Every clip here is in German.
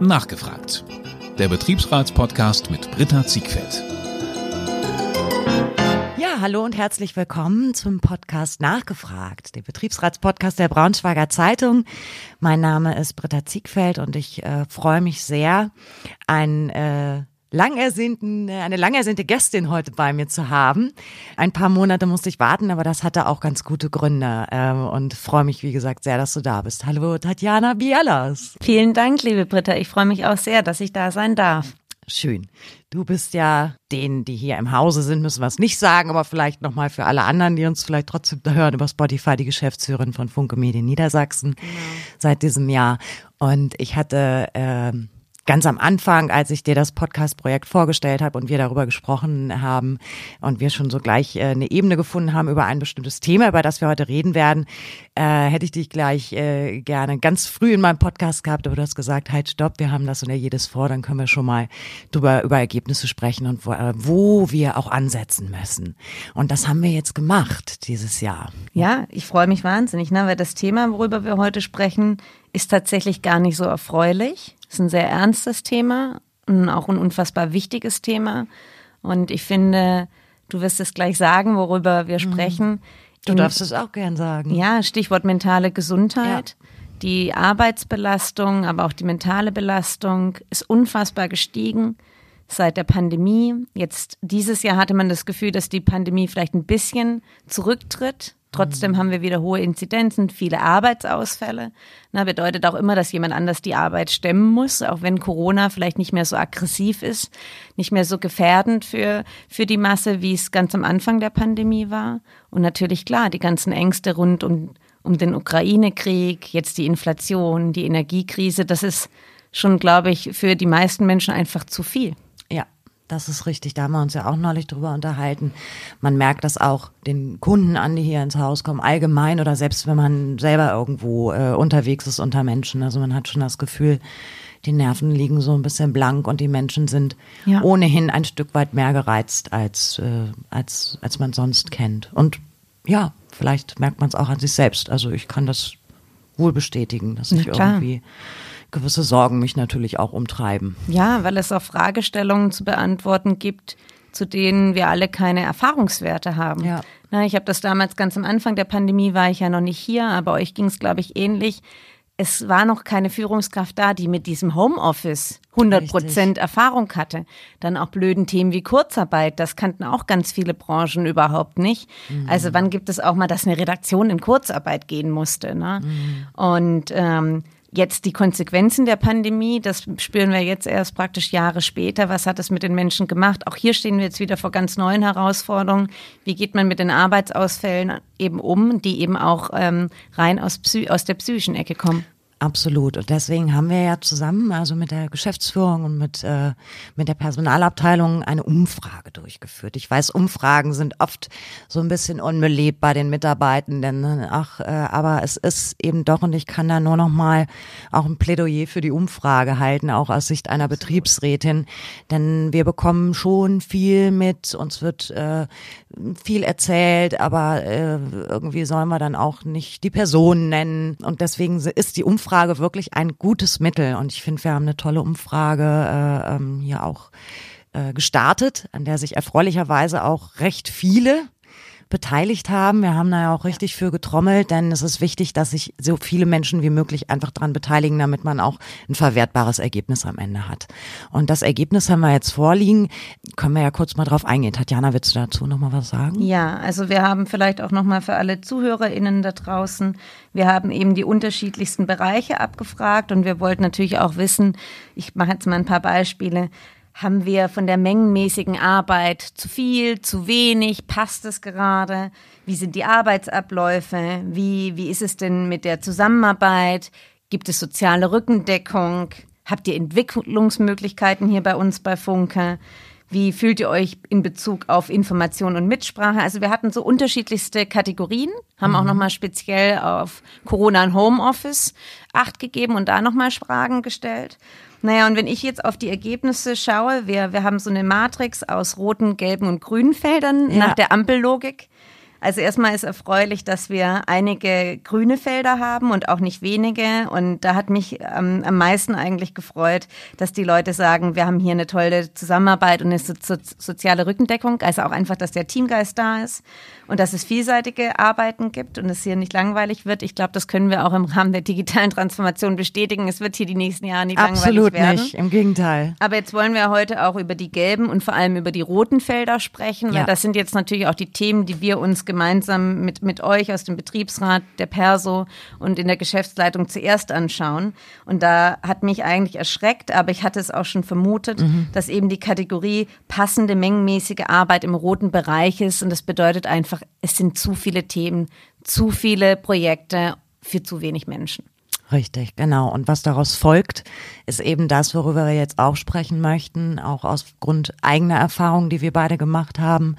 Nachgefragt. Der Betriebsratspodcast mit Britta Ziegfeld. Ja, hallo und herzlich willkommen zum Podcast Nachgefragt, dem Betriebsratspodcast der Braunschweiger Zeitung. Mein Name ist Britta Ziegfeld und ich äh, freue mich sehr, ein äh, lang ersehnten, äh, eine lang ersehnte Gästin heute bei mir zu haben. Ein paar Monate musste ich warten, aber das hatte auch ganz gute Gründe ähm, und freue mich, wie gesagt, sehr, dass du da bist. Hallo Tatjana Bielas. Vielen Dank, liebe Britta. Ich freue mich auch sehr, dass ich da sein darf. Schön. Du bist ja denen, die hier im Hause sind, müssen wir es nicht sagen, aber vielleicht nochmal für alle anderen, die uns vielleicht trotzdem hören über Spotify, die Geschäftsführerin von Funke Medien Niedersachsen genau. seit diesem Jahr. Und ich hatte ähm, ganz am Anfang, als ich dir das Podcast-Projekt vorgestellt habe und wir darüber gesprochen haben und wir schon so gleich äh, eine Ebene gefunden haben über ein bestimmtes Thema, über das wir heute reden werden, äh, hätte ich dich gleich äh, gerne ganz früh in meinem Podcast gehabt, aber du hast gesagt, halt stopp, wir haben das und ja jedes vor, dann können wir schon mal drüber über Ergebnisse sprechen und wo, äh, wo wir auch ansetzen müssen. Und das haben wir jetzt gemacht dieses Jahr. Ja, ich freue mich wahnsinnig, ne, weil das Thema, worüber wir heute sprechen, ist tatsächlich gar nicht so erfreulich. Es ist ein sehr ernstes Thema und auch ein unfassbar wichtiges Thema. Und ich finde, du wirst es gleich sagen, worüber wir mhm. sprechen. Du In, darfst es auch gern sagen. Ja, Stichwort mentale Gesundheit. Ja. Die Arbeitsbelastung, aber auch die mentale Belastung ist unfassbar gestiegen seit der Pandemie. Jetzt dieses Jahr hatte man das Gefühl, dass die Pandemie vielleicht ein bisschen zurücktritt. Trotzdem haben wir wieder hohe Inzidenzen, viele Arbeitsausfälle. Na, bedeutet auch immer, dass jemand anders die Arbeit stemmen muss, auch wenn Corona vielleicht nicht mehr so aggressiv ist, nicht mehr so gefährdend für, für die Masse, wie es ganz am Anfang der Pandemie war. Und natürlich klar, die ganzen Ängste rund um, um den Ukraine-Krieg, jetzt die Inflation, die Energiekrise, das ist schon, glaube ich, für die meisten Menschen einfach zu viel. Das ist richtig, da haben wir uns ja auch neulich drüber unterhalten. Man merkt das auch den Kunden an, die hier ins Haus kommen, allgemein oder selbst wenn man selber irgendwo äh, unterwegs ist unter Menschen. Also man hat schon das Gefühl, die Nerven liegen so ein bisschen blank und die Menschen sind ja. ohnehin ein Stück weit mehr gereizt, als, äh, als, als man sonst kennt. Und ja, vielleicht merkt man es auch an sich selbst. Also ich kann das wohl bestätigen, dass ich irgendwie gewisse Sorgen mich natürlich auch umtreiben. Ja, weil es auch Fragestellungen zu beantworten gibt, zu denen wir alle keine Erfahrungswerte haben. Ja. Na, ich habe das damals ganz am Anfang der Pandemie war ich ja noch nicht hier, aber euch ging es, glaube ich, ähnlich. Es war noch keine Führungskraft da, die mit diesem Homeoffice 100 Prozent Erfahrung hatte. Dann auch blöden Themen wie Kurzarbeit, das kannten auch ganz viele Branchen überhaupt nicht. Mhm. Also wann gibt es auch mal, dass eine Redaktion in Kurzarbeit gehen musste? Ne? Mhm. Und ähm, Jetzt die Konsequenzen der Pandemie, das spüren wir jetzt erst praktisch Jahre später. Was hat es mit den Menschen gemacht? Auch hier stehen wir jetzt wieder vor ganz neuen Herausforderungen. Wie geht man mit den Arbeitsausfällen eben um, die eben auch ähm, rein aus, aus der psychischen Ecke kommen? Absolut. Und deswegen haben wir ja zusammen, also mit der Geschäftsführung und mit, äh, mit der Personalabteilung, eine Umfrage durchgeführt. Ich weiß, Umfragen sind oft so ein bisschen unbelebt bei den Mitarbeitenden. Ach, äh, aber es ist eben doch, und ich kann da nur noch mal auch ein Plädoyer für die Umfrage halten, auch aus Sicht einer Betriebsrätin. Denn wir bekommen schon viel mit, uns wird äh, viel erzählt, aber äh, irgendwie sollen wir dann auch nicht die Personen nennen. Und deswegen ist die Umfrage Umfrage wirklich ein gutes Mittel. Und ich finde, wir haben eine tolle Umfrage äh, ähm, hier auch äh, gestartet, an der sich erfreulicherweise auch recht viele beteiligt haben. Wir haben da ja auch richtig für getrommelt, denn es ist wichtig, dass sich so viele Menschen wie möglich einfach daran beteiligen, damit man auch ein verwertbares Ergebnis am Ende hat. Und das Ergebnis haben wir jetzt vorliegen. Können wir ja kurz mal drauf eingehen. Tatjana, willst du dazu noch mal was sagen? Ja, also wir haben vielleicht auch noch mal für alle ZuhörerInnen da draußen, wir haben eben die unterschiedlichsten Bereiche abgefragt und wir wollten natürlich auch wissen, ich mache jetzt mal ein paar Beispiele, haben wir von der mengenmäßigen Arbeit zu viel, zu wenig? Passt es gerade? Wie sind die Arbeitsabläufe? Wie, wie ist es denn mit der Zusammenarbeit? Gibt es soziale Rückendeckung? Habt ihr Entwicklungsmöglichkeiten hier bei uns bei Funke? Wie fühlt ihr euch in Bezug auf Information und Mitsprache? Also wir hatten so unterschiedlichste Kategorien, haben mhm. auch nochmal speziell auf Corona und Homeoffice Acht gegeben und da nochmal Fragen gestellt. Naja, und wenn ich jetzt auf die Ergebnisse schaue, wir, wir haben so eine Matrix aus roten, gelben und grünen Feldern ja. nach der Ampellogik. Also erstmal ist erfreulich, dass wir einige grüne Felder haben und auch nicht wenige. Und da hat mich ähm, am meisten eigentlich gefreut, dass die Leute sagen, wir haben hier eine tolle Zusammenarbeit und eine so so soziale Rückendeckung. Also auch einfach, dass der Teamgeist da ist und dass es vielseitige Arbeiten gibt und es hier nicht langweilig wird. Ich glaube, das können wir auch im Rahmen der digitalen Transformation bestätigen. Es wird hier die nächsten Jahre nicht Absolut langweilig werden. Absolut nicht, im Gegenteil. Aber jetzt wollen wir heute auch über die gelben und vor allem über die roten Felder sprechen, weil ja. das sind jetzt natürlich auch die Themen, die wir uns gemeinsam mit, mit euch aus dem Betriebsrat, der Perso und in der Geschäftsleitung zuerst anschauen. Und da hat mich eigentlich erschreckt, aber ich hatte es auch schon vermutet, mhm. dass eben die Kategorie passende mengenmäßige Arbeit im roten Bereich ist. Und das bedeutet einfach, es sind zu viele Themen, zu viele Projekte für zu wenig Menschen. Richtig, genau. Und was daraus folgt, ist eben das, worüber wir jetzt auch sprechen möchten, auch aus Grund eigener Erfahrungen, die wir beide gemacht haben,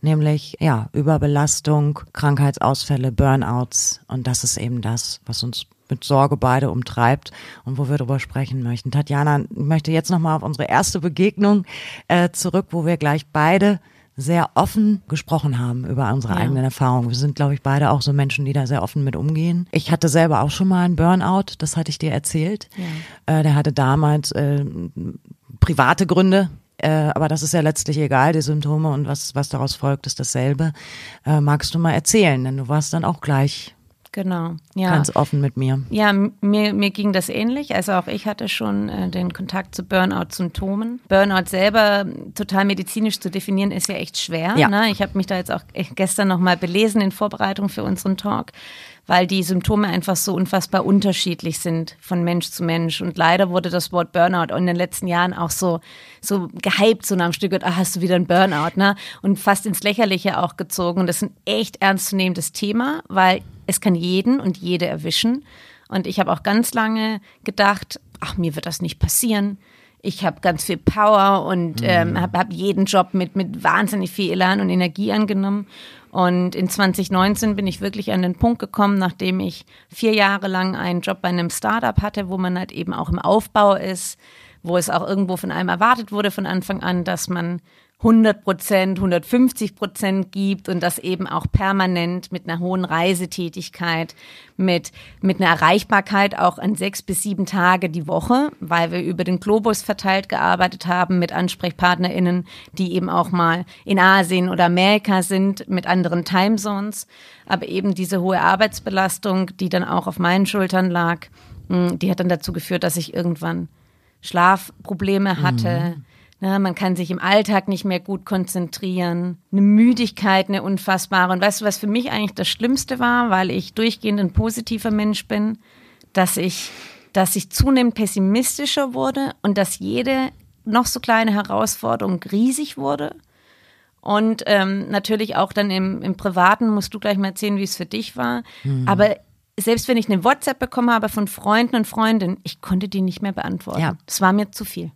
nämlich ja, Überbelastung, Krankheitsausfälle, Burnouts. Und das ist eben das, was uns mit Sorge beide umtreibt und wo wir darüber sprechen möchten. Tatjana, ich möchte jetzt nochmal auf unsere erste Begegnung äh, zurück, wo wir gleich beide sehr offen gesprochen haben über unsere ja. eigenen Erfahrungen. Wir sind, glaube ich, beide auch so Menschen, die da sehr offen mit umgehen. Ich hatte selber auch schon mal einen Burnout, das hatte ich dir erzählt. Ja. Äh, der hatte damals äh, private Gründe, äh, aber das ist ja letztlich egal, die Symptome und was, was daraus folgt, ist dasselbe. Äh, magst du mal erzählen, denn du warst dann auch gleich Genau, ja. Ganz offen mit mir. Ja, mir, mir ging das ähnlich. Also auch ich hatte schon äh, den Kontakt zu Burnout-Symptomen. Burnout selber total medizinisch zu definieren, ist ja echt schwer. Ja. Ne? Ich habe mich da jetzt auch gestern nochmal belesen in Vorbereitung für unseren Talk, weil die Symptome einfach so unfassbar unterschiedlich sind von Mensch zu Mensch. Und leider wurde das Wort Burnout in den letzten Jahren auch so, so gehypt, so nach dem Stück, ah, hast du wieder ein Burnout, ne? Und fast ins Lächerliche auch gezogen. Und das ist ein echt ernstzunehmendes Thema, weil es kann jeden und jede erwischen. Und ich habe auch ganz lange gedacht, ach, mir wird das nicht passieren. Ich habe ganz viel Power und mhm. ähm, habe hab jeden Job mit, mit wahnsinnig viel Elan und Energie angenommen. Und in 2019 bin ich wirklich an den Punkt gekommen, nachdem ich vier Jahre lang einen Job bei einem Startup hatte, wo man halt eben auch im Aufbau ist, wo es auch irgendwo von einem erwartet wurde von Anfang an, dass man 100 Prozent, 150 Prozent gibt und das eben auch permanent mit einer hohen Reisetätigkeit, mit, mit einer Erreichbarkeit auch an sechs bis sieben Tage die Woche, weil wir über den Globus verteilt gearbeitet haben mit AnsprechpartnerInnen, die eben auch mal in Asien oder Amerika sind mit anderen Timezones. Aber eben diese hohe Arbeitsbelastung, die dann auch auf meinen Schultern lag, hm, die hat dann dazu geführt, dass ich irgendwann Schlafprobleme hatte. Mhm na, man kann sich im Alltag nicht mehr gut konzentrieren. Eine Müdigkeit, eine unfassbare. Und weißt du, was für mich eigentlich das Schlimmste war, weil ich durchgehend ein positiver Mensch bin, dass ich, dass ich zunehmend pessimistischer wurde und dass jede noch so kleine Herausforderung riesig wurde. Und ähm, natürlich auch dann im, im Privaten musst du gleich mal erzählen, wie es für dich war. Mhm. Aber selbst wenn ich eine WhatsApp bekommen habe von Freunden und Freundinnen, ich konnte die nicht mehr beantworten. Ja. Das war mir zu viel.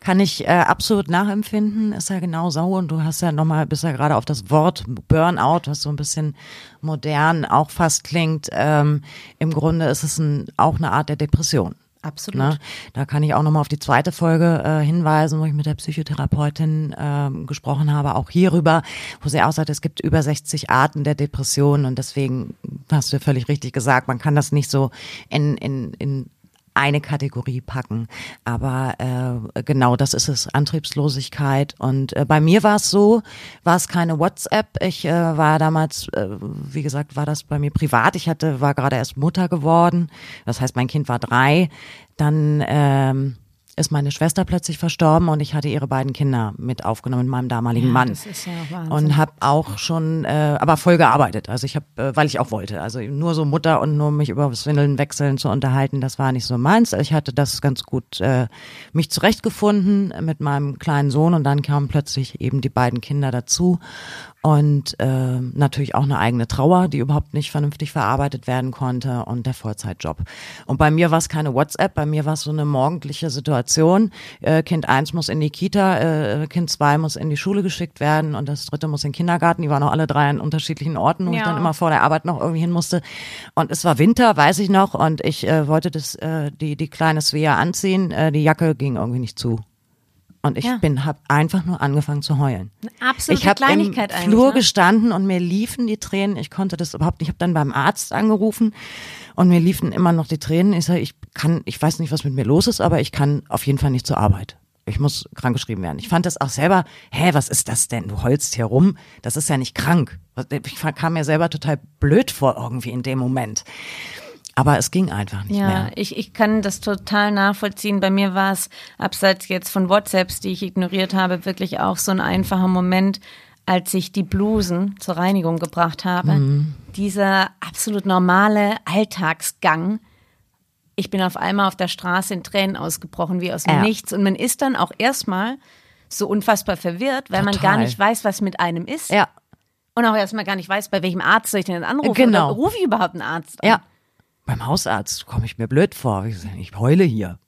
Kann ich äh, absolut nachempfinden, ist ja genau so. Und du hast ja nochmal, bist ja gerade auf das Wort Burnout, was so ein bisschen modern auch fast klingt. Ähm, Im Grunde ist es ein, auch eine Art der Depression. Absolut. Ne? Da kann ich auch nochmal auf die zweite Folge äh, hinweisen, wo ich mit der Psychotherapeutin äh, gesprochen habe, auch hierüber, wo sie auch sagt, es gibt über 60 Arten der Depression und deswegen hast du völlig richtig gesagt, man kann das nicht so in, in, in eine Kategorie packen. Aber äh, genau das ist es, Antriebslosigkeit. Und äh, bei mir war es so, war es keine WhatsApp. Ich äh, war damals, äh, wie gesagt, war das bei mir privat. Ich hatte, war gerade erst Mutter geworden. Das heißt, mein Kind war drei. Dann ähm, ist meine Schwester plötzlich verstorben und ich hatte ihre beiden Kinder mit aufgenommen mit meinem damaligen ja, Mann. Das ist ja Wahnsinn. Und habe auch schon, äh, aber voll gearbeitet. Also ich habe, äh, weil ich auch wollte. Also nur so Mutter und nur mich über das Windeln wechseln zu unterhalten, das war nicht so meins. Ich hatte das ganz gut äh, mich zurechtgefunden mit meinem kleinen Sohn und dann kamen plötzlich eben die beiden Kinder dazu und äh, natürlich auch eine eigene Trauer, die überhaupt nicht vernünftig verarbeitet werden konnte und der Vollzeitjob. Und bei mir war es keine WhatsApp, bei mir war es so eine morgendliche Situation. Äh, kind eins muss in die Kita, äh, Kind zwei muss in die Schule geschickt werden und das dritte muss in den Kindergarten. Die waren auch alle drei an unterschiedlichen Orten, wo ja. ich dann immer vor der Arbeit noch irgendwie hin musste. Und es war Winter, weiß ich noch, und ich äh, wollte das, äh, die, die kleine Svea anziehen. Äh, die Jacke ging irgendwie nicht zu. Und ich ja. bin, habe einfach nur angefangen zu heulen. Absolute ich habe im Flur ne? gestanden und mir liefen die Tränen. Ich konnte das überhaupt nicht. Ich habe dann beim Arzt angerufen und mir liefen immer noch die Tränen. Ich sage, ich kann, ich weiß nicht, was mit mir los ist, aber ich kann auf jeden Fall nicht zur Arbeit. Ich muss krankgeschrieben werden. Ich fand das auch selber, hä, was ist das denn? Du heulst hier rum. Das ist ja nicht krank. Ich kam mir selber total blöd vor irgendwie in dem Moment. Aber es ging einfach nicht ja, mehr. Ja, ich, ich kann das total nachvollziehen. Bei mir war es, abseits jetzt von WhatsApps, die ich ignoriert habe, wirklich auch so ein einfacher Moment, als ich die Blusen zur Reinigung gebracht habe. Mhm. Dieser absolut normale Alltagsgang. Ich bin auf einmal auf der Straße in Tränen ausgebrochen, wie aus dem ja. Nichts. Und man ist dann auch erstmal so unfassbar verwirrt, weil Total. man gar nicht weiß, was mit einem ist. Ja. Und auch erstmal gar nicht weiß, bei welchem Arzt soll ich denn anrufen? Genau. Oder rufe ich überhaupt einen Arzt an? Ja beim Hausarzt komme ich mir blöd vor. Ich heule hier.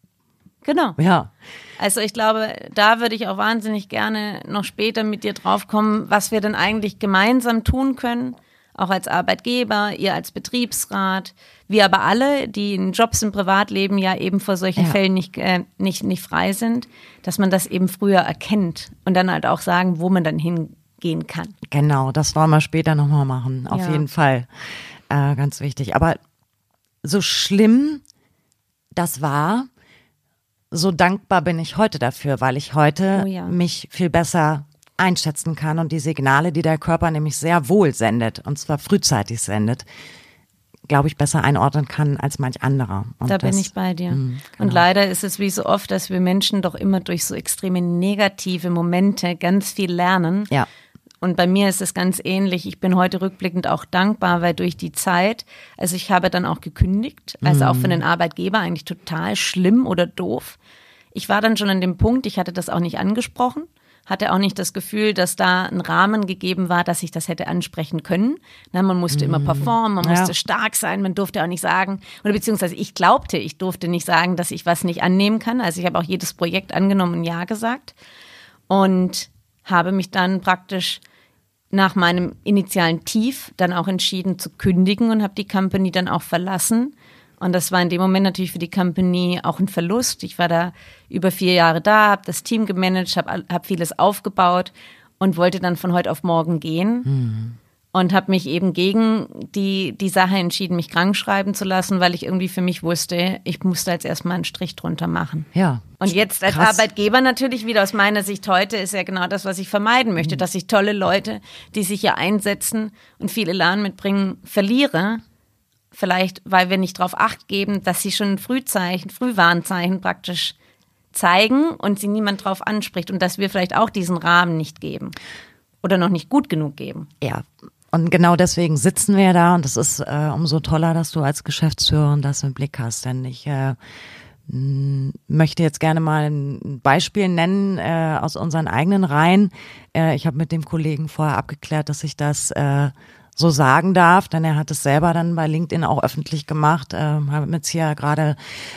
Genau. Ja. Also ich glaube, da würde ich auch wahnsinnig gerne noch später mit dir draufkommen, was wir denn eigentlich gemeinsam tun können, auch als Arbeitgeber, ihr als Betriebsrat, wir aber alle, die in Jobs im Privatleben ja eben vor solchen ja. Fällen nicht, äh, nicht, nicht frei sind, dass man das eben früher erkennt und dann halt auch sagen, wo man dann hingehen kann. Genau, das wollen wir später nochmal machen, auf ja. jeden Fall. Äh, ganz wichtig. Aber so schlimm das war, so dankbar bin ich heute dafür, weil ich heute oh ja. mich viel besser einschätzen kann und die Signale, die der Körper nämlich sehr wohl sendet, und zwar frühzeitig sendet, glaube ich, besser einordnen kann als manch anderer. Und da das, bin ich bei dir. Mh, genau. Und leider ist es wie so oft, dass wir Menschen doch immer durch so extreme negative Momente ganz viel lernen. Ja. Und bei mir ist es ganz ähnlich. Ich bin heute rückblickend auch dankbar, weil durch die Zeit, also ich habe dann auch gekündigt, also auch für den mhm. Arbeitgeber eigentlich total schlimm oder doof. Ich war dann schon an dem Punkt, ich hatte das auch nicht angesprochen, hatte auch nicht das Gefühl, dass da ein Rahmen gegeben war, dass ich das hätte ansprechen können. Na, man musste immer mhm. performen, man musste ja. stark sein, man durfte auch nicht sagen, oder beziehungsweise ich glaubte, ich durfte nicht sagen, dass ich was nicht annehmen kann. Also ich habe auch jedes Projekt angenommen und Ja gesagt. Und habe mich dann praktisch nach meinem initialen Tief dann auch entschieden zu kündigen und habe die Company dann auch verlassen. Und das war in dem Moment natürlich für die Company auch ein Verlust. Ich war da über vier Jahre da, habe das Team gemanagt, habe hab vieles aufgebaut und wollte dann von heute auf morgen gehen. Mhm und habe mich eben gegen die, die Sache entschieden, mich krank schreiben zu lassen, weil ich irgendwie für mich wusste, ich musste jetzt erstmal einen Strich drunter machen. Ja. Und jetzt als Krass. Arbeitgeber natürlich wieder aus meiner Sicht heute ist ja genau das, was ich vermeiden möchte, mhm. dass ich tolle Leute, die sich hier einsetzen und viele Elan mitbringen, verliere. Vielleicht, weil wir nicht darauf acht geben, dass sie schon Frühzeichen, Frühwarnzeichen praktisch zeigen und sie niemand drauf anspricht und dass wir vielleicht auch diesen Rahmen nicht geben oder noch nicht gut genug geben. Ja, und genau deswegen sitzen wir da und es ist äh, umso toller, dass du als Geschäftsführerin das im Blick hast. Denn ich äh, möchte jetzt gerne mal ein Beispiel nennen äh, aus unseren eigenen Reihen. Äh, ich habe mit dem Kollegen vorher abgeklärt, dass ich das äh, so sagen darf, denn er hat es selber dann bei LinkedIn auch öffentlich gemacht. Äh, haben jetzt hier gerade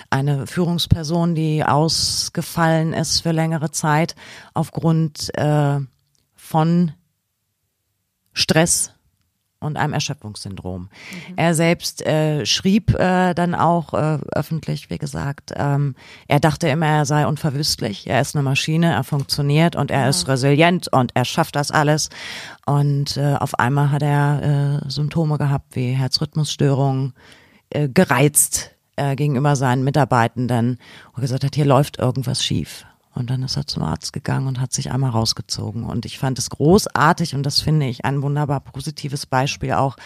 eine Führungsperson, die ausgefallen ist für längere Zeit aufgrund äh, von Stress und einem Erschöpfungssyndrom. Mhm. Er selbst äh, schrieb äh, dann auch äh, öffentlich, wie gesagt, ähm, er dachte immer, er sei unverwüstlich, er ist eine Maschine, er funktioniert und er ja. ist resilient und er schafft das alles. Und äh, auf einmal hat er äh, Symptome gehabt wie Herzrhythmusstörungen, äh, gereizt äh, gegenüber seinen Mitarbeitenden und gesagt hat, hier läuft irgendwas schief. Und dann ist er zum Arzt gegangen und hat sich einmal rausgezogen. Und ich fand es großartig und das finde ich ein wunderbar positives Beispiel auch.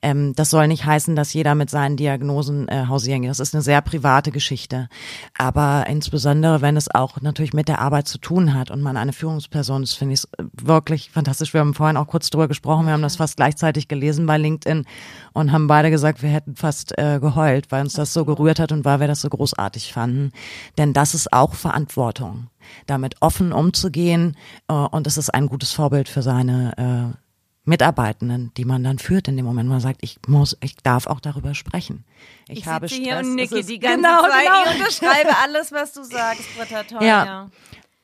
Ähm, das soll nicht heißen, dass jeder mit seinen Diagnosen äh, hausieren geht. Das ist eine sehr private Geschichte. Aber insbesondere, wenn es auch natürlich mit der Arbeit zu tun hat und man eine Führungsperson ist, finde ich es wirklich fantastisch. Wir haben vorhin auch kurz drüber gesprochen. Wir haben das fast gleichzeitig gelesen bei LinkedIn und haben beide gesagt, wir hätten fast äh, geheult, weil uns das so gerührt hat und weil wir das so großartig fanden. Denn das ist auch Verantwortung damit offen umzugehen. Äh, und es ist ein gutes Vorbild für seine äh, Mitarbeitenden, die man dann führt in dem Moment, wo man sagt, ich muss, ich darf auch darüber sprechen. Ich, ich habe Stress. hier und nicke die ganze genau, Zeit. Genau. Ich unterschreibe alles, was du sagst, Britta, toll. Ja. ja.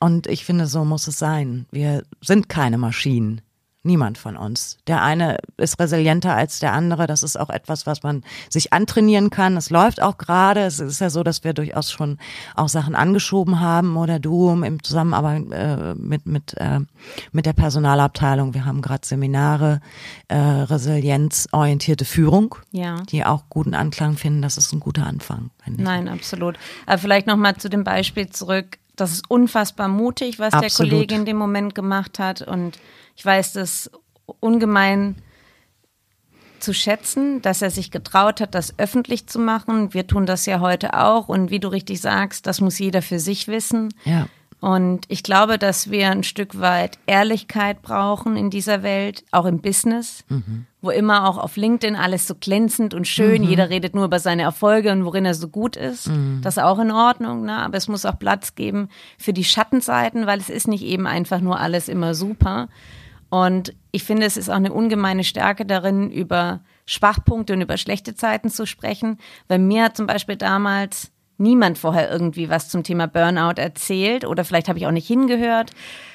Und ich finde, so muss es sein. Wir sind keine Maschinen. Niemand von uns. Der eine ist resilienter als der andere. Das ist auch etwas, was man sich antrainieren kann. Es läuft auch gerade. Es ist ja so, dass wir durchaus schon auch Sachen angeschoben haben oder du im Zusammenarbeit äh, mit mit äh, mit der Personalabteilung. Wir haben gerade Seminare äh, resilienzorientierte Führung, ja. die auch guten Anklang finden. Das ist ein guter Anfang. Nein, absolut. Aber vielleicht noch mal zu dem Beispiel zurück. Das ist unfassbar mutig, was absolut. der Kollege in dem Moment gemacht hat und ich weiß das ungemein zu schätzen, dass er sich getraut hat, das öffentlich zu machen. Wir tun das ja heute auch. Und wie du richtig sagst, das muss jeder für sich wissen. Ja. Und ich glaube, dass wir ein Stück weit Ehrlichkeit brauchen in dieser Welt, auch im Business, mhm. wo immer auch auf LinkedIn alles so glänzend und schön, mhm. jeder redet nur über seine Erfolge und worin er so gut ist. Mhm. Das ist auch in Ordnung, ne? aber es muss auch Platz geben für die Schattenseiten, weil es ist nicht eben einfach nur alles immer super. Und ich finde, es ist auch eine ungemeine Stärke darin, über Schwachpunkte und über schlechte Zeiten zu sprechen. Weil mir hat zum Beispiel damals niemand vorher irgendwie was zum Thema Burnout erzählt oder vielleicht habe ich auch nicht hingehört.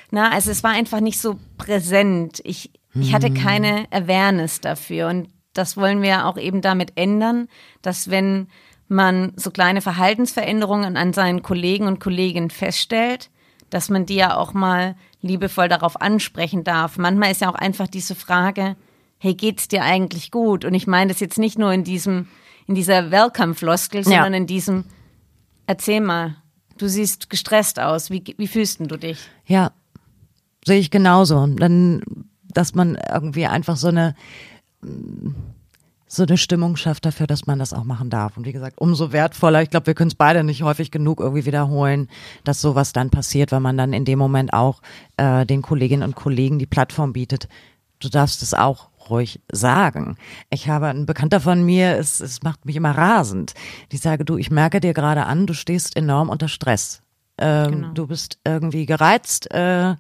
Na, also es war einfach nicht so präsent. Ich, ich hatte hm. keine Awareness dafür und das wollen wir auch eben damit ändern, dass wenn man so kleine Verhaltensveränderungen an seinen Kollegen und Kolleginnen feststellt, dass man die ja auch mal liebevoll darauf ansprechen darf. Manchmal ist ja auch einfach diese Frage, hey, geht's dir eigentlich gut? Und ich meine das jetzt nicht nur in diesem, in dieser Welcome-Floskel, sondern ja. in diesem, erzähl mal, du siehst gestresst aus, wie, wie fühlst du dich? Ja, sehe ich genauso. Und dann, dass man irgendwie einfach so eine, so eine Stimmung schafft dafür, dass man das auch machen darf. Und wie gesagt, umso wertvoller. Ich glaube, wir können es beide nicht häufig genug irgendwie wiederholen, dass sowas dann passiert, weil man dann in dem Moment auch äh, den Kolleginnen und Kollegen die Plattform bietet. Du darfst es auch ruhig sagen. Ich habe ein Bekannter von mir, es, es macht mich immer rasend. Die sage, du, ich merke dir gerade an, du stehst enorm unter Stress. Ähm, genau. Du bist irgendwie gereizt, äh,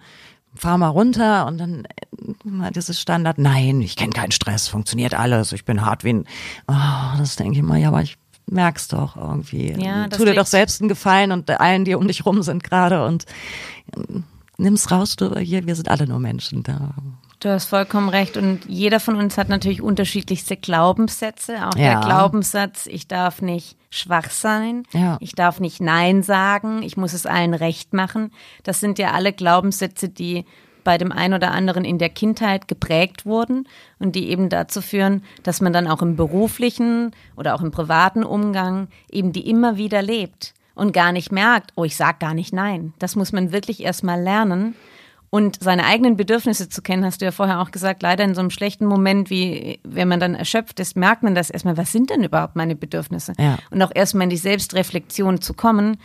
fahr mal runter und dann äh, dieses Standard, nein, ich kenne keinen Stress, funktioniert alles, ich bin hart wie ein, oh, das denke ich mal, ja, aber ich merk's doch irgendwie. Ja, tu dir doch selbst einen Gefallen und allen, die um dich rum sind gerade und äh, nimm's raus, du, hier, wir sind alle nur Menschen da. Du hast vollkommen recht. Und jeder von uns hat natürlich unterschiedlichste Glaubenssätze. Auch ja. der Glaubenssatz, ich darf nicht schwach sein, ja. ich darf nicht Nein sagen, ich muss es allen recht machen. Das sind ja alle Glaubenssätze, die bei dem einen oder anderen in der Kindheit geprägt wurden und die eben dazu führen, dass man dann auch im beruflichen oder auch im privaten Umgang eben die immer wieder lebt und gar nicht merkt, oh, ich sag gar nicht nein. Das muss man wirklich erstmal lernen und seine eigenen Bedürfnisse zu kennen, hast du ja vorher auch gesagt, leider in so einem schlechten Moment, wie wenn man dann erschöpft ist, merkt man das erstmal, was sind denn überhaupt meine Bedürfnisse? Ja. Und auch erstmal in die Selbstreflexion zu kommen,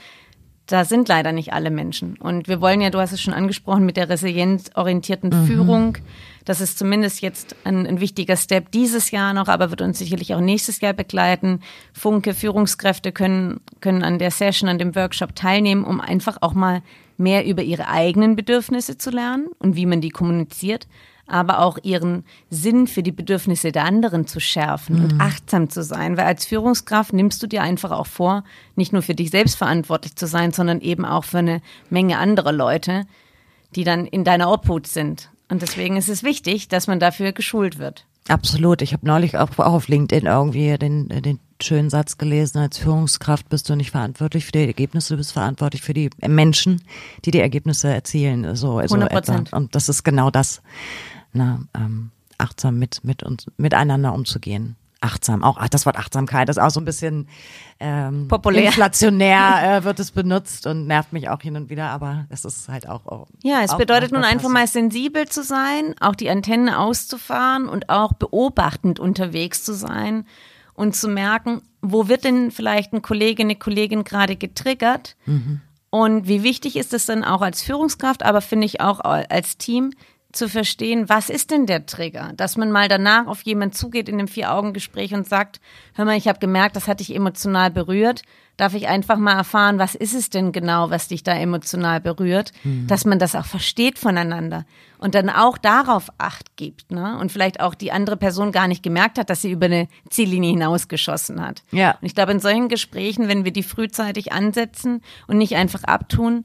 da sind leider nicht alle Menschen. Und wir wollen ja, du hast es schon angesprochen, mit der resilienzorientierten mhm. Führung. Das ist zumindest jetzt ein, ein, wichtiger Step dieses Jahr noch, aber wird uns sicherlich auch nächstes Jahr begleiten. Funke Führungskräfte können, können an der Session, an dem Workshop teilnehmen, um einfach auch mal mehr über ihre eigenen Bedürfnisse zu lernen und wie man die kommuniziert, aber auch ihren Sinn für die Bedürfnisse der anderen zu schärfen mhm. und achtsam zu sein. Weil als Führungskraft nimmst du dir einfach auch vor, nicht nur für dich selbst verantwortlich zu sein, sondern eben auch für eine Menge anderer Leute, die dann in deiner Obhut sind. Und deswegen ist es wichtig, dass man dafür geschult wird. Absolut. Ich habe neulich auch, auf LinkedIn irgendwie den, den schönen Satz gelesen, als Führungskraft bist du nicht verantwortlich für die Ergebnisse, du bist verantwortlich für die Menschen, die die Ergebnisse erzielen. So, also 100 Prozent. Und das ist genau das, na, ähm, achtsam mit, mit uns, miteinander umzugehen. Achtsam, auch ach, das Wort Achtsamkeit ist auch so ein bisschen ähm, populär, inflationär äh, wird es benutzt und nervt mich auch hin und wieder, aber es ist halt auch. auch ja, es auch bedeutet nun einfach mal sensibel zu sein, auch die Antenne auszufahren und auch beobachtend unterwegs zu sein und zu merken, wo wird denn vielleicht ein Kollege, eine Kollegin gerade getriggert mhm. und wie wichtig ist es dann auch als Führungskraft, aber finde ich auch als Team, zu verstehen, was ist denn der Trigger? Dass man mal danach auf jemanden zugeht in einem Vier-Augen-Gespräch und sagt, hör mal, ich habe gemerkt, das hat dich emotional berührt. Darf ich einfach mal erfahren, was ist es denn genau, was dich da emotional berührt? Mhm. Dass man das auch versteht voneinander und dann auch darauf Acht gibt, ne? Und vielleicht auch die andere Person gar nicht gemerkt hat, dass sie über eine Ziellinie hinausgeschossen hat. Ja. Und ich glaube, in solchen Gesprächen, wenn wir die frühzeitig ansetzen und nicht einfach abtun,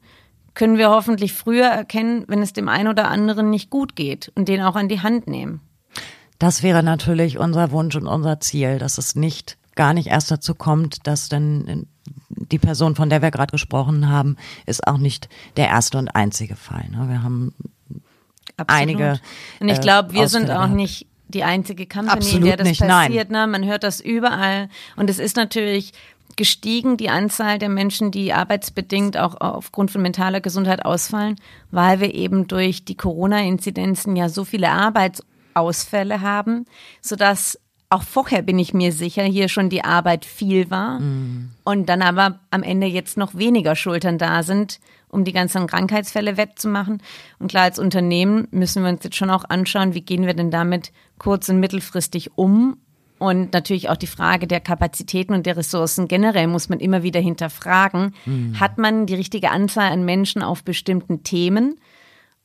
können wir hoffentlich früher erkennen, wenn es dem einen oder anderen nicht gut geht und den auch an die Hand nehmen. Das wäre natürlich unser Wunsch und unser Ziel, dass es nicht gar nicht erst dazu kommt, dass dann die Person, von der wir gerade gesprochen haben, ist auch nicht der erste und einzige Fall. Ne? Wir haben Absolut. einige. Und ich glaube, wir Ausfälle sind auch gehabt. nicht die einzige Company, Absolut in der das nicht, passiert. Nein. Ne? Man hört das überall. Und es ist natürlich gestiegen, die Anzahl der Menschen, die arbeitsbedingt auch aufgrund von mentaler Gesundheit ausfallen, weil wir eben durch die Corona-Inzidenzen ja so viele Arbeitsausfälle haben, sodass auch vorher bin ich mir sicher, hier schon die Arbeit viel war mm. und dann aber am Ende jetzt noch weniger Schultern da sind, um die ganzen Krankheitsfälle wettzumachen. Und klar, als Unternehmen müssen wir uns jetzt schon auch anschauen, wie gehen wir denn damit kurz- und mittelfristig um und natürlich auch die Frage der Kapazitäten und der Ressourcen generell muss man immer wieder hinterfragen. Mhm. Hat man die richtige Anzahl an Menschen auf bestimmten Themen?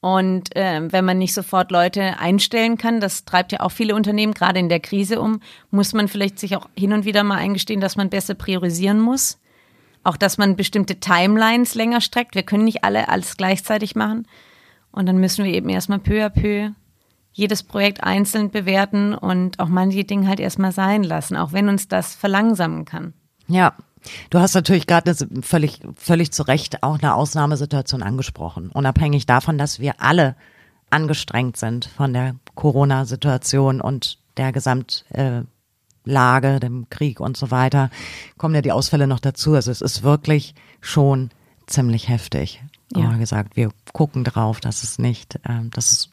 Und äh, wenn man nicht sofort Leute einstellen kann, das treibt ja auch viele Unternehmen gerade in der Krise um, muss man vielleicht sich auch hin und wieder mal eingestehen, dass man besser priorisieren muss. Auch dass man bestimmte Timelines länger streckt. Wir können nicht alle alles gleichzeitig machen. Und dann müssen wir eben erstmal peu à peu jedes Projekt einzeln bewerten und auch manche Dinge halt erstmal sein lassen, auch wenn uns das verlangsamen kann. Ja. Du hast natürlich gerade völlig, völlig zu Recht auch eine Ausnahmesituation angesprochen. Unabhängig davon, dass wir alle angestrengt sind von der Corona-Situation und der Gesamtlage, dem Krieg und so weiter, kommen ja die Ausfälle noch dazu. Also es ist wirklich schon ziemlich heftig. Ja. Gesagt, wir gucken drauf, dass es nicht, äh, dass es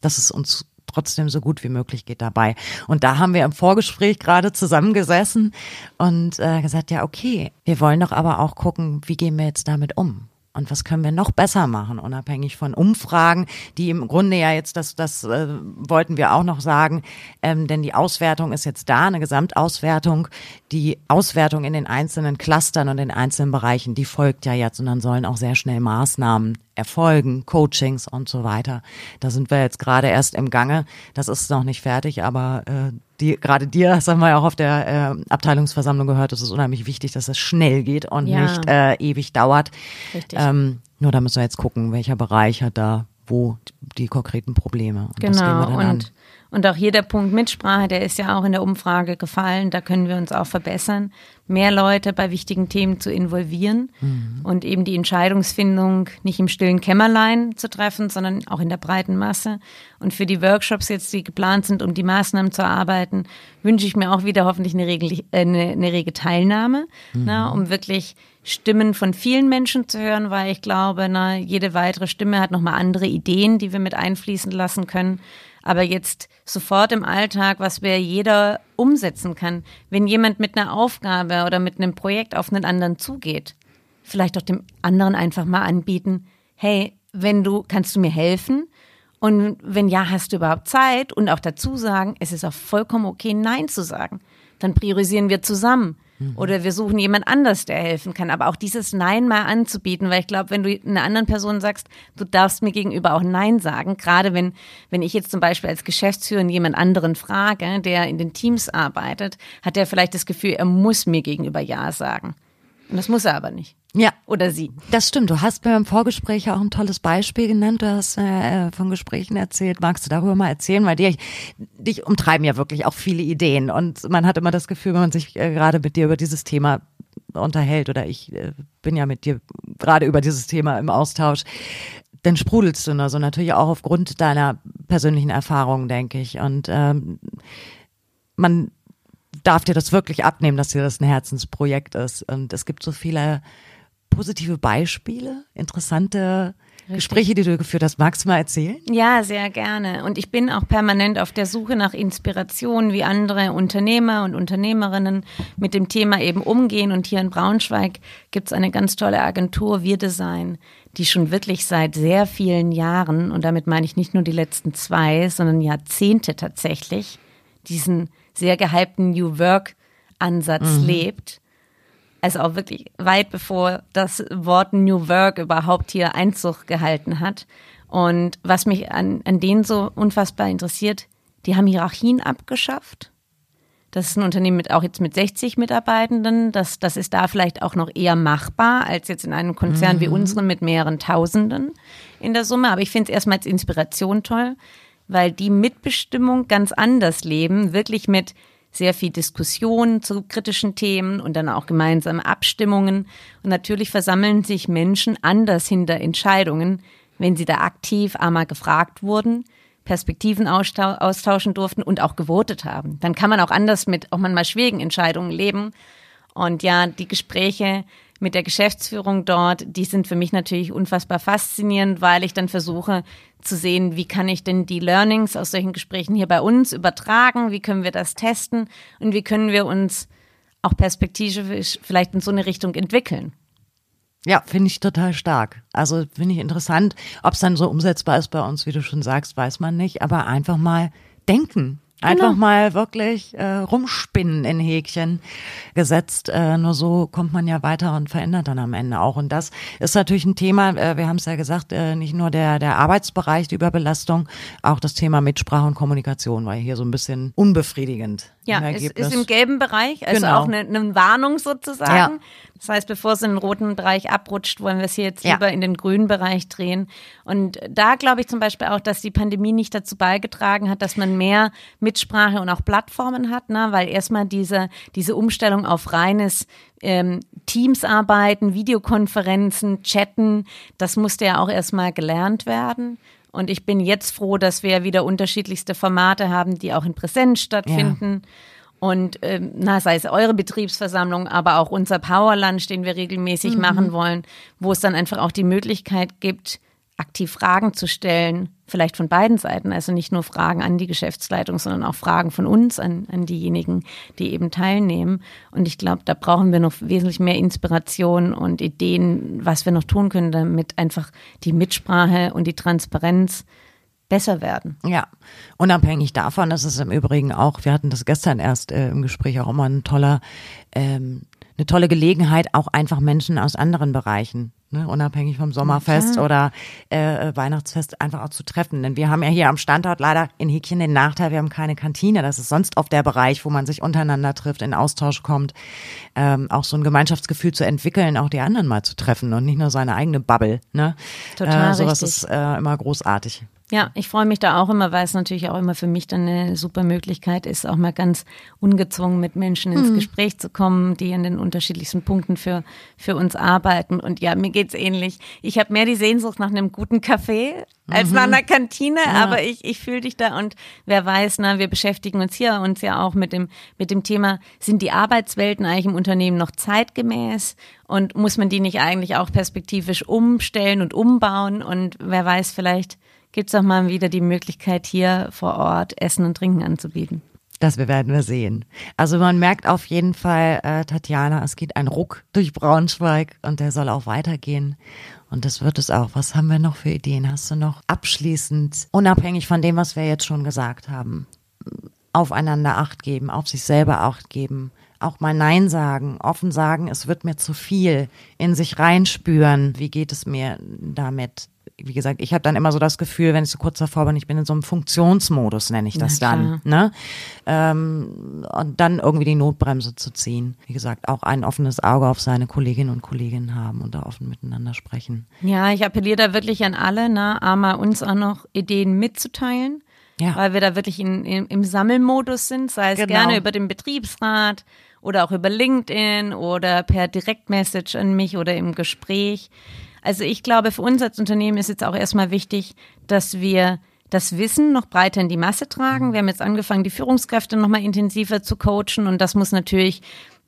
dass es uns trotzdem so gut wie möglich geht dabei. Und da haben wir im Vorgespräch gerade zusammengesessen und äh, gesagt, ja, okay, wir wollen doch aber auch gucken, wie gehen wir jetzt damit um? Und was können wir noch besser machen, unabhängig von Umfragen, die im Grunde ja jetzt, das, das äh, wollten wir auch noch sagen, ähm, denn die Auswertung ist jetzt da, eine Gesamtauswertung. Die Auswertung in den einzelnen Clustern und in einzelnen Bereichen, die folgt ja jetzt und dann sollen auch sehr schnell Maßnahmen erfolgen, Coachings und so weiter. Da sind wir jetzt gerade erst im Gange. Das ist noch nicht fertig, aber äh, die, gerade dir, das haben wir ja auch auf der äh, Abteilungsversammlung gehört, es ist unheimlich wichtig, dass es schnell geht und ja. nicht äh, ewig dauert. Richtig. Ähm, nur da müssen wir jetzt gucken, welcher Bereich hat da wo die konkreten Probleme. Und genau, und an. Und auch hier der Punkt Mitsprache, der ist ja auch in der Umfrage gefallen. Da können wir uns auch verbessern, mehr Leute bei wichtigen Themen zu involvieren mhm. und eben die Entscheidungsfindung nicht im stillen Kämmerlein zu treffen, sondern auch in der breiten Masse. Und für die Workshops jetzt, die geplant sind, um die Maßnahmen zu erarbeiten, wünsche ich mir auch wieder hoffentlich eine, Regel, äh, eine, eine rege Teilnahme, mhm. na, um wirklich Stimmen von vielen Menschen zu hören, weil ich glaube, na, jede weitere Stimme hat nochmal andere Ideen, die wir mit einfließen lassen können. Aber jetzt sofort im Alltag, was wir jeder umsetzen kann, wenn jemand mit einer Aufgabe oder mit einem Projekt auf einen anderen zugeht, vielleicht auch dem anderen einfach mal anbieten, hey, wenn du, kannst du mir helfen? Und wenn ja, hast du überhaupt Zeit? Und auch dazu sagen, es ist auch vollkommen okay, Nein zu sagen. Dann priorisieren wir zusammen. Mhm. Oder wir suchen jemand anders, der helfen kann. Aber auch dieses Nein mal anzubieten, weil ich glaube, wenn du einer anderen Person sagst, du darfst mir gegenüber auch Nein sagen, gerade wenn, wenn ich jetzt zum Beispiel als Geschäftsführer jemand anderen frage, der in den Teams arbeitet, hat er vielleicht das Gefühl, er muss mir gegenüber Ja sagen. Das muss er aber nicht. Ja. Oder sie. Das stimmt. Du hast mir im Vorgespräch auch ein tolles Beispiel genannt. Du hast äh, von Gesprächen erzählt. Magst du darüber mal erzählen? Weil dir, dich umtreiben ja wirklich auch viele Ideen. Und man hat immer das Gefühl, wenn man sich äh, gerade mit dir über dieses Thema unterhält oder ich äh, bin ja mit dir gerade über dieses Thema im Austausch, dann sprudelst du nur so natürlich auch aufgrund deiner persönlichen Erfahrungen, denke ich. Und ähm, man darf dir das wirklich abnehmen, dass dir das ein Herzensprojekt ist. Und es gibt so viele positive Beispiele, interessante Richtig. Gespräche, die du geführt hast. Magst du mal erzählen? Ja, sehr gerne. Und ich bin auch permanent auf der Suche nach Inspiration, wie andere Unternehmer und Unternehmerinnen mit dem Thema eben umgehen. Und hier in Braunschweig gibt es eine ganz tolle Agentur, Wir Design, die schon wirklich seit sehr vielen Jahren, und damit meine ich nicht nur die letzten zwei, sondern Jahrzehnte tatsächlich, diesen sehr gehypten New Work Ansatz mhm. lebt. Also auch wirklich weit bevor das Wort New Work überhaupt hier Einzug gehalten hat. Und was mich an, an denen so unfassbar interessiert, die haben Hierarchien abgeschafft. Das ist ein Unternehmen mit auch jetzt mit 60 Mitarbeitenden. Das, das ist da vielleicht auch noch eher machbar als jetzt in einem Konzern mhm. wie unserem mit mehreren Tausenden in der Summe. Aber ich finde es erstmal als Inspiration toll, weil die Mitbestimmung ganz anders leben, wirklich mit sehr viel Diskussion zu kritischen Themen und dann auch gemeinsame Abstimmungen. Und natürlich versammeln sich Menschen anders hinter Entscheidungen, wenn sie da aktiv einmal gefragt wurden, Perspektiven austauschen durften und auch gewotet haben. Dann kann man auch anders mit auch manchmal schwierigen Entscheidungen leben. Und ja, die Gespräche mit der Geschäftsführung dort, die sind für mich natürlich unfassbar faszinierend, weil ich dann versuche zu sehen, wie kann ich denn die Learnings aus solchen Gesprächen hier bei uns übertragen, wie können wir das testen und wie können wir uns auch perspektivisch vielleicht in so eine Richtung entwickeln. Ja, finde ich total stark. Also finde ich interessant. Ob es dann so umsetzbar ist bei uns, wie du schon sagst, weiß man nicht. Aber einfach mal denken. Einfach genau. mal wirklich äh, rumspinnen in Häkchen gesetzt. Äh, nur so kommt man ja weiter und verändert dann am Ende auch. Und das ist natürlich ein Thema, äh, wir haben es ja gesagt, äh, nicht nur der, der Arbeitsbereich, die Überbelastung, auch das Thema Mitsprache und Kommunikation war hier so ein bisschen unbefriedigend. Ja, es ist im gelben Bereich, also genau. auch eine, eine Warnung sozusagen. Ja. Das heißt, bevor es in den roten Bereich abrutscht, wollen wir es hier jetzt ja. lieber in den grünen Bereich drehen. Und da glaube ich zum Beispiel auch, dass die Pandemie nicht dazu beigetragen hat, dass man mehr Mitsprache und auch Plattformen hat, ne? weil erstmal diese, diese Umstellung auf reines ähm, Teams arbeiten, Videokonferenzen, Chatten, das musste ja auch erstmal gelernt werden. Und ich bin jetzt froh, dass wir wieder unterschiedlichste Formate haben, die auch in Präsenz stattfinden. Ja. Und ähm, na, sei es eure Betriebsversammlung, aber auch unser Power Lunch, den wir regelmäßig mhm. machen wollen, wo es dann einfach auch die Möglichkeit gibt, aktiv Fragen zu stellen, vielleicht von beiden Seiten, also nicht nur Fragen an die Geschäftsleitung, sondern auch Fragen von uns an, an diejenigen, die eben teilnehmen. Und ich glaube, da brauchen wir noch wesentlich mehr Inspiration und Ideen, was wir noch tun können, damit einfach die Mitsprache und die Transparenz besser werden. Ja, unabhängig davon, das ist im Übrigen auch, wir hatten das gestern erst äh, im Gespräch auch immer ein toller, ähm, eine tolle Gelegenheit, auch einfach Menschen aus anderen Bereichen, ne, unabhängig vom Sommerfest ja. oder äh, Weihnachtsfest, einfach auch zu treffen. Denn wir haben ja hier am Standort leider in Häkchen den Nachteil, wir haben keine Kantine. Das ist sonst oft der Bereich, wo man sich untereinander trifft, in Austausch kommt, ähm, auch so ein Gemeinschaftsgefühl zu entwickeln, auch die anderen mal zu treffen und nicht nur seine eigene Bubble. Ne? Total äh, sowas richtig. ist äh, immer großartig. Ja, ich freue mich da auch immer, weil es natürlich auch immer für mich dann eine super Möglichkeit ist, auch mal ganz ungezwungen mit Menschen ins mhm. Gespräch zu kommen, die an den unterschiedlichsten Punkten für, für uns arbeiten. Und ja, mir geht's ähnlich. Ich habe mehr die Sehnsucht nach einem guten Kaffee als mhm. nach einer Kantine, ja. aber ich, ich fühle dich da und wer weiß, na, wir beschäftigen uns hier uns ja auch mit dem, mit dem Thema, sind die Arbeitswelten eigentlich im Unternehmen noch zeitgemäß und muss man die nicht eigentlich auch perspektivisch umstellen und umbauen und wer weiß, vielleicht gibt es auch mal wieder die Möglichkeit, hier vor Ort Essen und Trinken anzubieten. Das werden wir sehen. Also man merkt auf jeden Fall, äh, Tatjana, es geht ein Ruck durch Braunschweig und der soll auch weitergehen. Und das wird es auch. Was haben wir noch für Ideen? Hast du noch abschließend, unabhängig von dem, was wir jetzt schon gesagt haben, aufeinander Acht geben, auf sich selber Acht geben, auch mal Nein sagen, offen sagen, es wird mir zu viel, in sich reinspüren, wie geht es mir damit, wie gesagt, ich habe dann immer so das Gefühl, wenn ich so kurz davor bin, ich bin in so einem Funktionsmodus, nenne ich das dann. Ne? Ähm, und dann irgendwie die Notbremse zu ziehen. Wie gesagt, auch ein offenes Auge auf seine Kolleginnen und Kollegen haben und da offen miteinander sprechen. Ja, ich appelliere da wirklich an alle, ne, einmal uns auch noch Ideen mitzuteilen. Ja. Weil wir da wirklich in, in, im Sammelmodus sind, sei es genau. gerne über den Betriebsrat oder auch über LinkedIn oder per Direktmessage an mich oder im Gespräch. Also ich glaube, für uns als Unternehmen ist jetzt auch erstmal wichtig, dass wir das Wissen noch breiter in die Masse tragen. Wir haben jetzt angefangen, die Führungskräfte noch mal intensiver zu coachen und das muss natürlich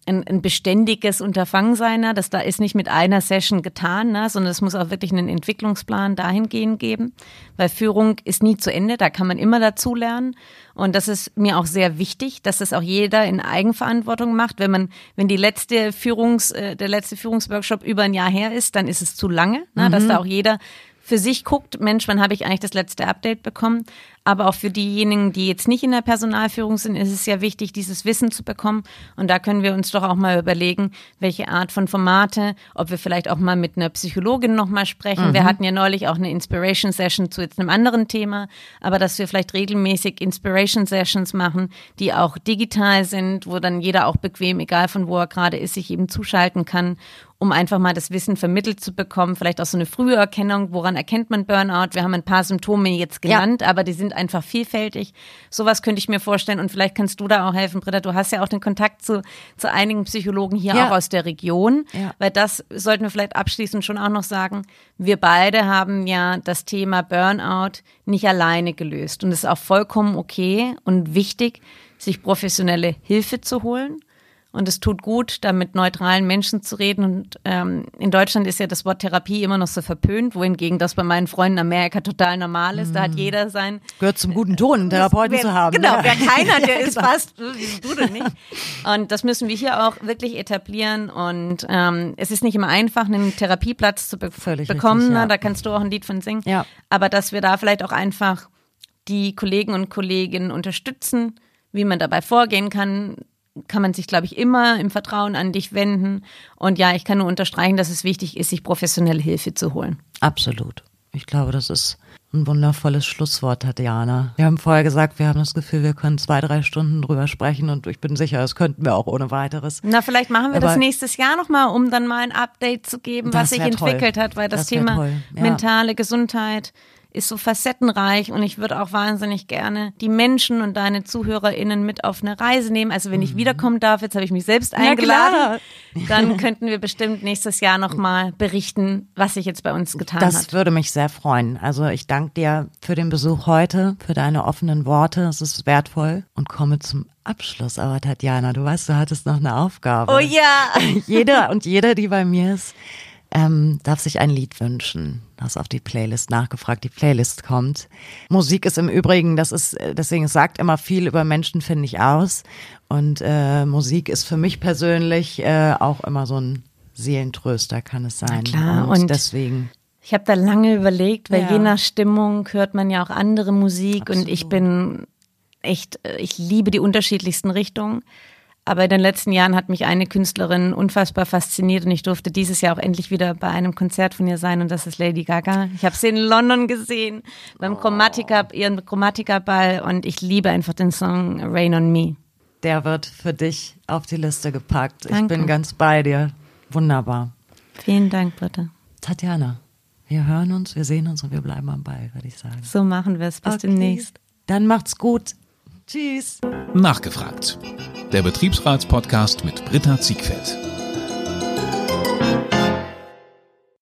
ein, ein beständiges Unterfangen sein. Ne? Das da ist nicht mit einer Session getan, ne? sondern es muss auch wirklich einen Entwicklungsplan dahingehend geben, weil Führung ist nie zu Ende, da kann man immer dazu lernen. Und das ist mir auch sehr wichtig, dass das auch jeder in Eigenverantwortung macht. Wenn man, wenn die letzte Führungs, äh, der letzte Führungsworkshop über ein Jahr her ist, dann ist es zu lange, ne? Mhm. dass da auch jeder für sich guckt, Mensch, wann habe ich eigentlich das letzte Update bekommen? Aber auch für diejenigen, die jetzt nicht in der Personalführung sind, ist es sehr wichtig, dieses Wissen zu bekommen. Und da können wir uns doch auch mal überlegen, welche Art von Formate, ob wir vielleicht auch mal mit einer Psychologin nochmal sprechen. Mhm. Wir hatten ja neulich auch eine Inspiration Session zu jetzt einem anderen Thema, aber dass wir vielleicht regelmäßig Inspiration Sessions machen, die auch digital sind, wo dann jeder auch bequem, egal von wo er gerade ist, sich eben zuschalten kann um einfach mal das Wissen vermittelt zu bekommen, vielleicht auch so eine frühe Erkennung, woran erkennt man Burnout? Wir haben ein paar Symptome jetzt genannt, ja. aber die sind einfach vielfältig. Sowas könnte ich mir vorstellen und vielleicht kannst du da auch helfen, Britta. Du hast ja auch den Kontakt zu, zu einigen Psychologen hier ja. auch aus der Region, ja. weil das sollten wir vielleicht abschließend schon auch noch sagen. Wir beide haben ja das Thema Burnout nicht alleine gelöst und es ist auch vollkommen okay und wichtig, sich professionelle Hilfe zu holen. Und es tut gut, da mit neutralen Menschen zu reden. Und ähm, in Deutschland ist ja das Wort Therapie immer noch so verpönt, wohingegen das bei meinen Freunden in Amerika total normal ist. Da hat mhm. jeder sein. Gehört zum guten Ton, einen Therapeuten wer, zu haben. Genau, wer keiner, der ist genau. fast, du denn nicht. Und das müssen wir hier auch wirklich etablieren. Und ähm, es ist nicht immer einfach, einen Therapieplatz zu be Völlig bekommen. Richtig, ja. Da kannst du auch ein Lied von singen. Ja. Aber dass wir da vielleicht auch einfach die Kollegen und Kolleginnen unterstützen, wie man dabei vorgehen kann, kann man sich, glaube ich, immer im Vertrauen an dich wenden. Und ja, ich kann nur unterstreichen, dass es wichtig ist, sich professionelle Hilfe zu holen. Absolut. Ich glaube, das ist ein wundervolles Schlusswort, Tatjana. Wir haben vorher gesagt, wir haben das Gefühl, wir können zwei, drei Stunden drüber sprechen und ich bin sicher, das könnten wir auch ohne weiteres. Na, vielleicht machen wir Aber das nächstes Jahr nochmal, um dann mal ein Update zu geben, was sich entwickelt hat, weil das, das Thema ja. mentale Gesundheit ist so facettenreich und ich würde auch wahnsinnig gerne die Menschen und deine ZuhörerInnen mit auf eine Reise nehmen. Also wenn ich mhm. wiederkommen darf, jetzt habe ich mich selbst eingeladen, dann könnten wir bestimmt nächstes Jahr nochmal berichten, was sich jetzt bei uns getan das hat. Das würde mich sehr freuen. Also ich danke dir für den Besuch heute, für deine offenen Worte. Es ist wertvoll und komme zum Abschluss. Aber Tatjana, du weißt, du hattest noch eine Aufgabe. Oh ja. Jeder und jeder, die bei mir ist, ähm, darf sich ein Lied wünschen. Hast auf die Playlist nachgefragt. Die Playlist kommt. Musik ist im Übrigen, das ist, deswegen es sagt immer viel über Menschen, finde ich aus. Und äh, Musik ist für mich persönlich äh, auch immer so ein Seelentröster, kann es sein. Na klar, und, und deswegen. Ich habe da lange überlegt, weil ja. je nach Stimmung hört man ja auch andere Musik Absolut. und ich bin echt, ich liebe die unterschiedlichsten Richtungen. Aber in den letzten Jahren hat mich eine Künstlerin unfassbar fasziniert und ich durfte dieses Jahr auch endlich wieder bei einem Konzert von ihr sein und das ist Lady Gaga. Ich habe sie in London gesehen beim Chromatica, ihren Chromatica-Ball und ich liebe einfach den Song Rain on Me. Der wird für dich auf die Liste gepackt. Danke. Ich bin ganz bei dir. Wunderbar. Vielen Dank, Britta. Tatjana, wir hören uns, wir sehen uns und wir bleiben am Ball, würde ich sagen. So machen wir es. Bis okay. demnächst. Dann macht's gut. Tschüss. Nachgefragt. Der Betriebsratspodcast mit Britta Ziegfeld.